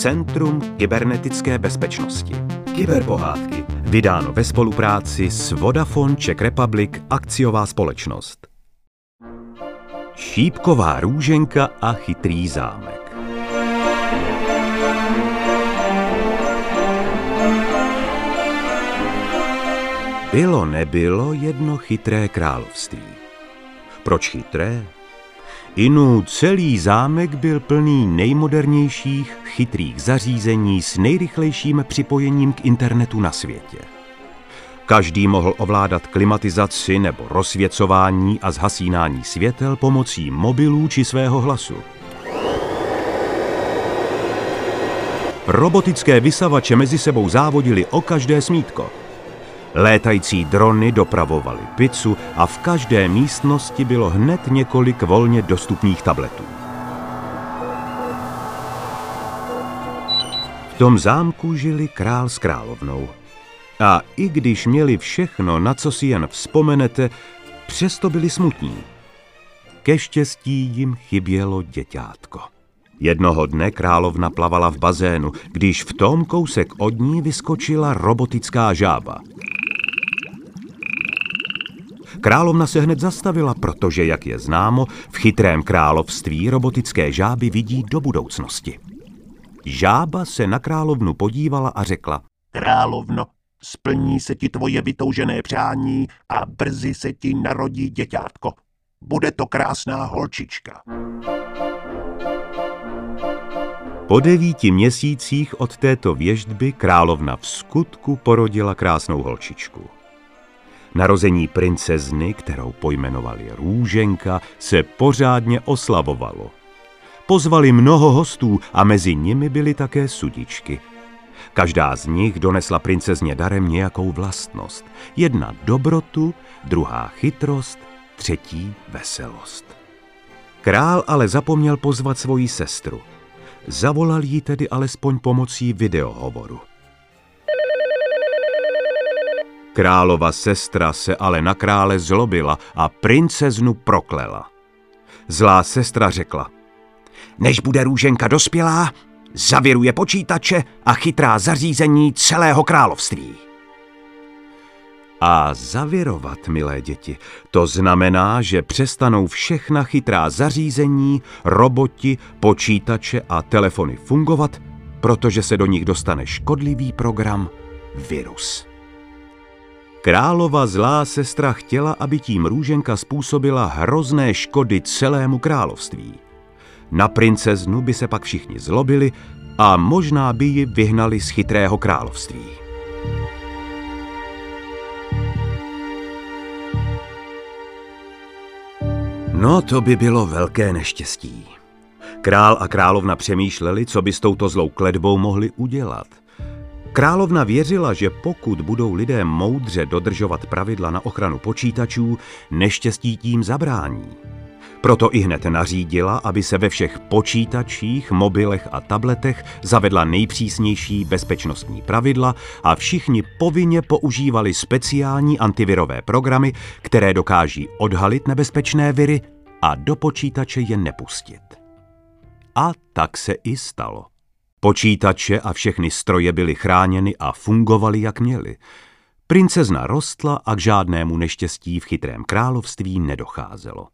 Centrum kybernetické bezpečnosti. Kyberpohádky. Vydáno ve spolupráci s Vodafone Czech Republic akciová společnost. Šípková růženka a chytrý zámek. Bylo nebylo jedno chytré království. Proč chytré? Inu celý zámek byl plný nejmodernějších chytrých zařízení s nejrychlejším připojením k internetu na světě. Každý mohl ovládat klimatizaci nebo rozsvěcování a zhasínání světel pomocí mobilů či svého hlasu. Robotické vysavače mezi sebou závodili o každé smítko. Létající drony dopravovaly pizzu a v každé místnosti bylo hned několik volně dostupných tabletů. V tom zámku žili král s královnou. A i když měli všechno, na co si jen vzpomenete, přesto byli smutní. Ke štěstí jim chybělo děťátko. Jednoho dne královna plavala v bazénu, když v tom kousek od ní vyskočila robotická žába. Královna se hned zastavila, protože, jak je známo, v chytrém království robotické žáby vidí do budoucnosti. Žába se na královnu podívala a řekla. Královno, splní se ti tvoje vytoužené přání a brzy se ti narodí děťátko. Bude to krásná holčička. Po devíti měsících od této věždby královna v skutku porodila krásnou holčičku. Narození princezny, kterou pojmenovali Růženka, se pořádně oslavovalo. Pozvali mnoho hostů a mezi nimi byly také sudičky. Každá z nich donesla princezně darem nějakou vlastnost. Jedna dobrotu, druhá chytrost, třetí veselost. Král ale zapomněl pozvat svoji sestru. Zavolal jí tedy alespoň pomocí videohovoru. Králova sestra se ale na krále zlobila a princeznu proklela. Zlá sestra řekla, než bude růženka dospělá, zavěruje počítače a chytrá zařízení celého království. A zavěrovat, milé děti, to znamená, že přestanou všechna chytrá zařízení, roboti, počítače a telefony fungovat, protože se do nich dostane škodlivý program virus. Králova zlá sestra chtěla, aby tím růženka způsobila hrozné škody celému království. Na princeznu by se pak všichni zlobili a možná by ji vyhnali z chytrého království. No, to by bylo velké neštěstí. Král a královna přemýšleli, co by s touto zlou kledbou mohli udělat. Královna věřila, že pokud budou lidé moudře dodržovat pravidla na ochranu počítačů, neštěstí tím zabrání. Proto i hned nařídila, aby se ve všech počítačích, mobilech a tabletech zavedla nejpřísnější bezpečnostní pravidla a všichni povinně používali speciální antivirové programy, které dokáží odhalit nebezpečné viry a do počítače je nepustit. A tak se i stalo. Počítače a všechny stroje byly chráněny a fungovaly, jak měly. Princezna rostla a k žádnému neštěstí v chytrém království nedocházelo.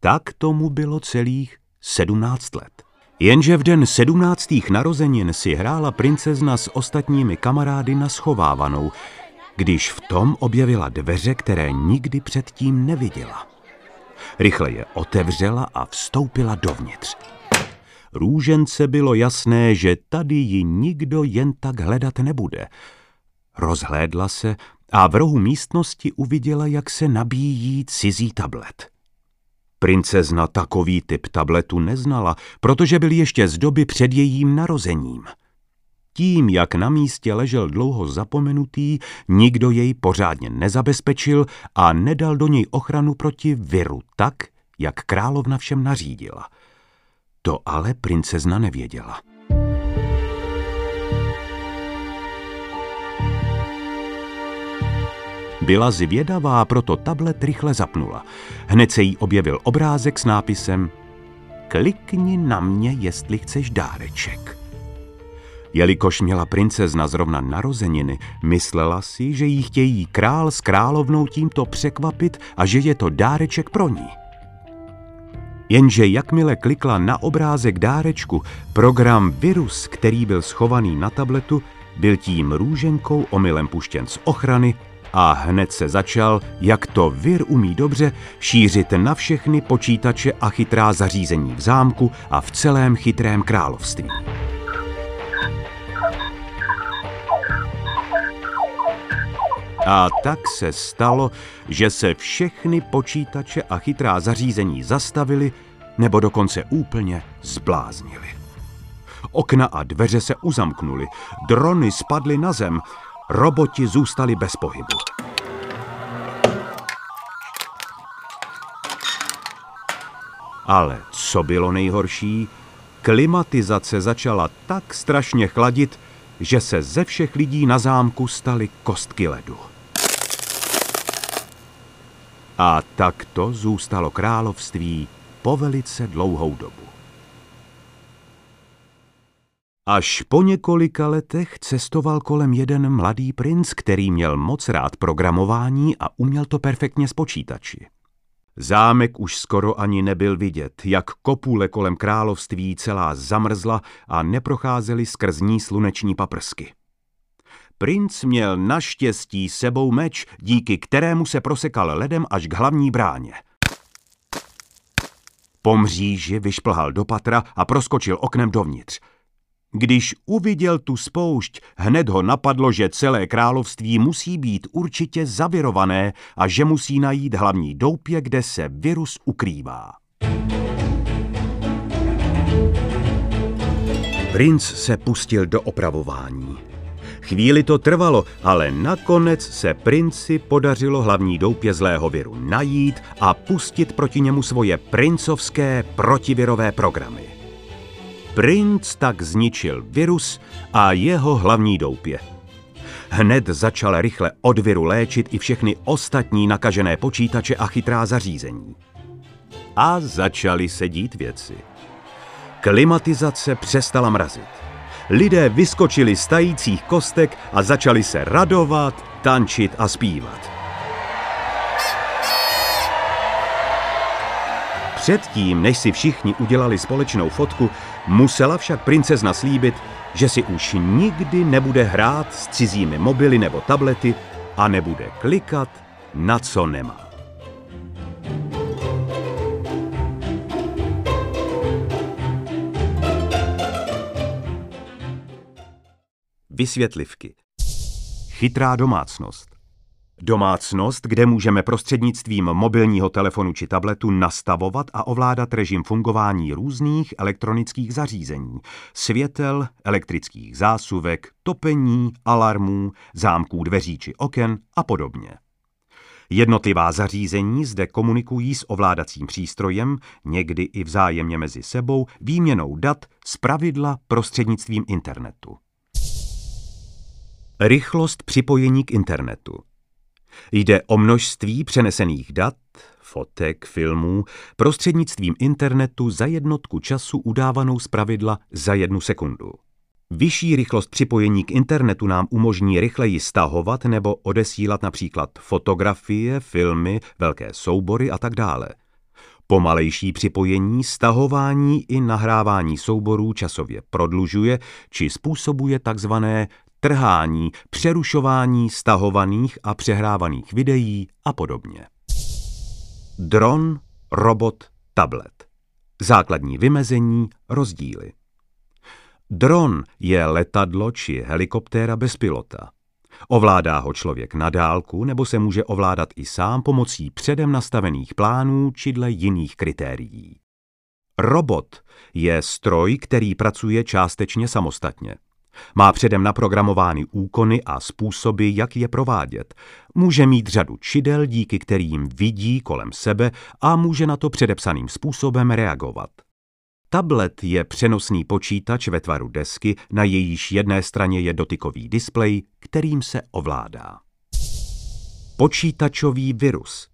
Tak tomu bylo celých sedmnáct let. Jenže v den sedmnáctých narozenin si hrála princezna s ostatními kamarády na schovávanou, když v tom objevila dveře, které nikdy předtím neviděla. Rychle je otevřela a vstoupila dovnitř. Růžence bylo jasné, že tady ji nikdo jen tak hledat nebude. Rozhlédla se a v rohu místnosti uviděla, jak se nabíjí cizí tablet. Princezna takový typ tabletu neznala, protože byl ještě z doby před jejím narozením. Tím, jak na místě ležel dlouho zapomenutý, nikdo jej pořádně nezabezpečil a nedal do něj ochranu proti viru tak, jak královna všem nařídila – to ale princezna nevěděla. Byla zvědavá, proto tablet rychle zapnula. Hned se jí objevil obrázek s nápisem Klikni na mě, jestli chceš dáreček. Jelikož měla princezna zrovna narozeniny, myslela si, že jí chtějí král s královnou tímto překvapit a že je to dáreček pro ní. Jenže jakmile klikla na obrázek dárečku, program Virus, který byl schovaný na tabletu, byl tím růženkou omylem puštěn z ochrany a hned se začal, jak to vir umí dobře, šířit na všechny počítače a chytrá zařízení v zámku a v celém chytrém království. A tak se stalo, že se všechny počítače a chytrá zařízení zastavily nebo dokonce úplně zbláznili. Okna a dveře se uzamknuly, drony spadly na zem, roboti zůstali bez pohybu. Ale co bylo nejhorší? Klimatizace začala tak strašně chladit, že se ze všech lidí na zámku staly kostky ledu. A takto zůstalo království po velice dlouhou dobu. Až po několika letech cestoval kolem jeden mladý princ, který měl moc rád programování a uměl to perfektně s počítači. Zámek už skoro ani nebyl vidět, jak kopule kolem království celá zamrzla a neprocházely skrz ní sluneční paprsky. Princ měl naštěstí sebou meč, díky kterému se prosekal ledem až k hlavní bráně. Po mříži vyšplhal do patra a proskočil oknem dovnitř. Když uviděl tu spoušť, hned ho napadlo, že celé království musí být určitě zavirované a že musí najít hlavní doupě, kde se virus ukrývá. Princ se pustil do opravování. Chvíli to trvalo, ale nakonec se princi podařilo hlavní doupě zlého viru najít a pustit proti němu svoje princovské protivirové programy. Princ tak zničil virus a jeho hlavní doupě. Hned začal rychle od viru léčit i všechny ostatní nakažené počítače a chytrá zařízení. A začaly se dít věci. Klimatizace přestala mrazit. Lidé vyskočili z tajících kostek a začali se radovat, tančit a zpívat. Předtím, než si všichni udělali společnou fotku, musela však princezna slíbit, že si už nikdy nebude hrát s cizími mobily nebo tablety a nebude klikat na co nemá. Vysvětlivky. Chytrá domácnost. Domácnost, kde můžeme prostřednictvím mobilního telefonu či tabletu nastavovat a ovládat režim fungování různých elektronických zařízení, světel, elektrických zásuvek, topení, alarmů, zámků dveří či oken a podobně. Jednotlivá zařízení zde komunikují s ovládacím přístrojem, někdy i vzájemně mezi sebou, výměnou dat, pravidla prostřednictvím internetu. Rychlost připojení k internetu. Jde o množství přenesených dat, fotek, filmů, prostřednictvím internetu za jednotku času udávanou pravidla za jednu sekundu. Vyšší rychlost připojení k internetu nám umožní rychleji stahovat nebo odesílat například fotografie, filmy, velké soubory a tak dále. Pomalejší připojení, stahování i nahrávání souborů časově prodlužuje či způsobuje takzvané trhání, přerušování stahovaných a přehrávaných videí a podobně. Dron, robot, tablet. Základní vymezení, rozdíly. Dron je letadlo či helikoptéra bez pilota. Ovládá ho člověk na dálku nebo se může ovládat i sám pomocí předem nastavených plánů či dle jiných kritérií. Robot je stroj, který pracuje částečně samostatně. Má předem naprogramovány úkony a způsoby, jak je provádět. Může mít řadu čidel, díky kterým vidí kolem sebe a může na to předepsaným způsobem reagovat. Tablet je přenosný počítač ve tvaru desky, na jejíž jedné straně je dotykový displej, kterým se ovládá. Počítačový virus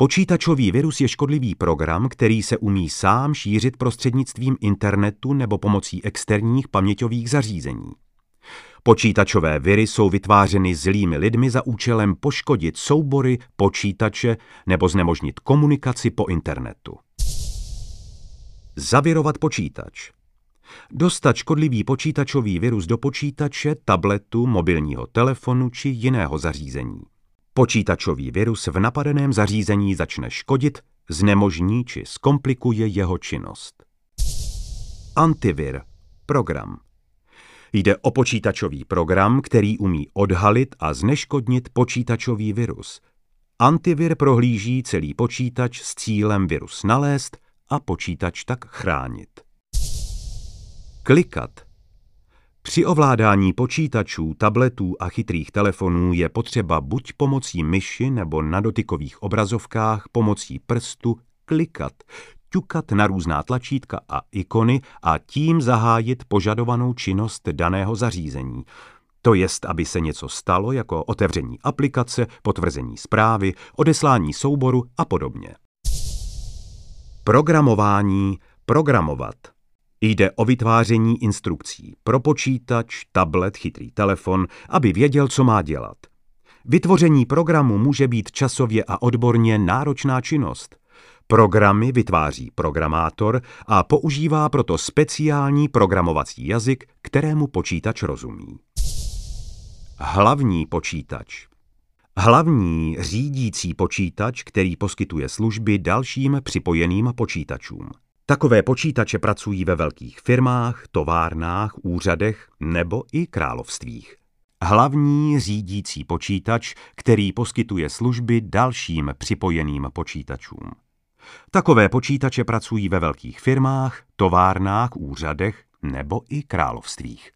Počítačový virus je škodlivý program, který se umí sám šířit prostřednictvím internetu nebo pomocí externích paměťových zařízení. Počítačové viry jsou vytvářeny zlými lidmi za účelem poškodit soubory, počítače nebo znemožnit komunikaci po internetu. Zavirovat počítač. Dostat škodlivý počítačový virus do počítače, tabletu, mobilního telefonu či jiného zařízení. Počítačový virus v napadeném zařízení začne škodit, znemožní či zkomplikuje jeho činnost. Antivir. Program. Jde o počítačový program, který umí odhalit a zneškodnit počítačový virus. Antivir prohlíží celý počítač s cílem virus nalézt a počítač tak chránit. Klikat. Při ovládání počítačů, tabletů a chytrých telefonů je potřeba buď pomocí myši nebo na dotykových obrazovkách pomocí prstu klikat, ťukat na různá tlačítka a ikony a tím zahájit požadovanou činnost daného zařízení. To jest, aby se něco stalo, jako otevření aplikace, potvrzení zprávy, odeslání souboru a podobně. Programování, programovat. Jde o vytváření instrukcí pro počítač, tablet, chytrý telefon, aby věděl, co má dělat. Vytvoření programu může být časově a odborně náročná činnost. Programy vytváří programátor a používá proto speciální programovací jazyk, kterému počítač rozumí. Hlavní počítač Hlavní řídící počítač, který poskytuje služby dalším připojeným počítačům. Takové počítače pracují ve velkých firmách, továrnách, úřadech nebo i královstvích. Hlavní řídící počítač, který poskytuje služby dalším připojeným počítačům. Takové počítače pracují ve velkých firmách, továrnách, úřadech nebo i královstvích.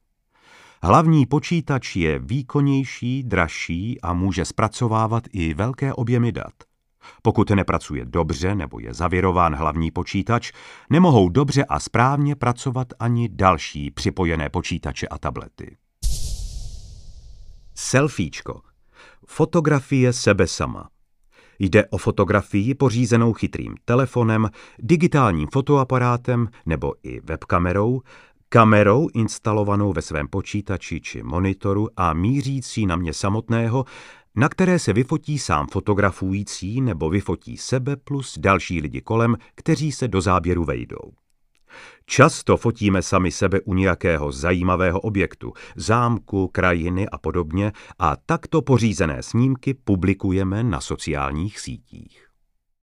Hlavní počítač je výkonnější, dražší a může zpracovávat i velké objemy dat. Pokud nepracuje dobře nebo je zavěrován hlavní počítač, nemohou dobře a správně pracovat ani další připojené počítače a tablety. Selfiečko. Fotografie sebe sama. Jde o fotografii pořízenou chytrým telefonem, digitálním fotoaparátem nebo i webkamerou, kamerou instalovanou ve svém počítači či monitoru a mířící na mě samotného, na které se vyfotí sám fotografující nebo vyfotí sebe plus další lidi kolem, kteří se do záběru vejdou. Často fotíme sami sebe u nějakého zajímavého objektu, zámku, krajiny a podobně a takto pořízené snímky publikujeme na sociálních sítích.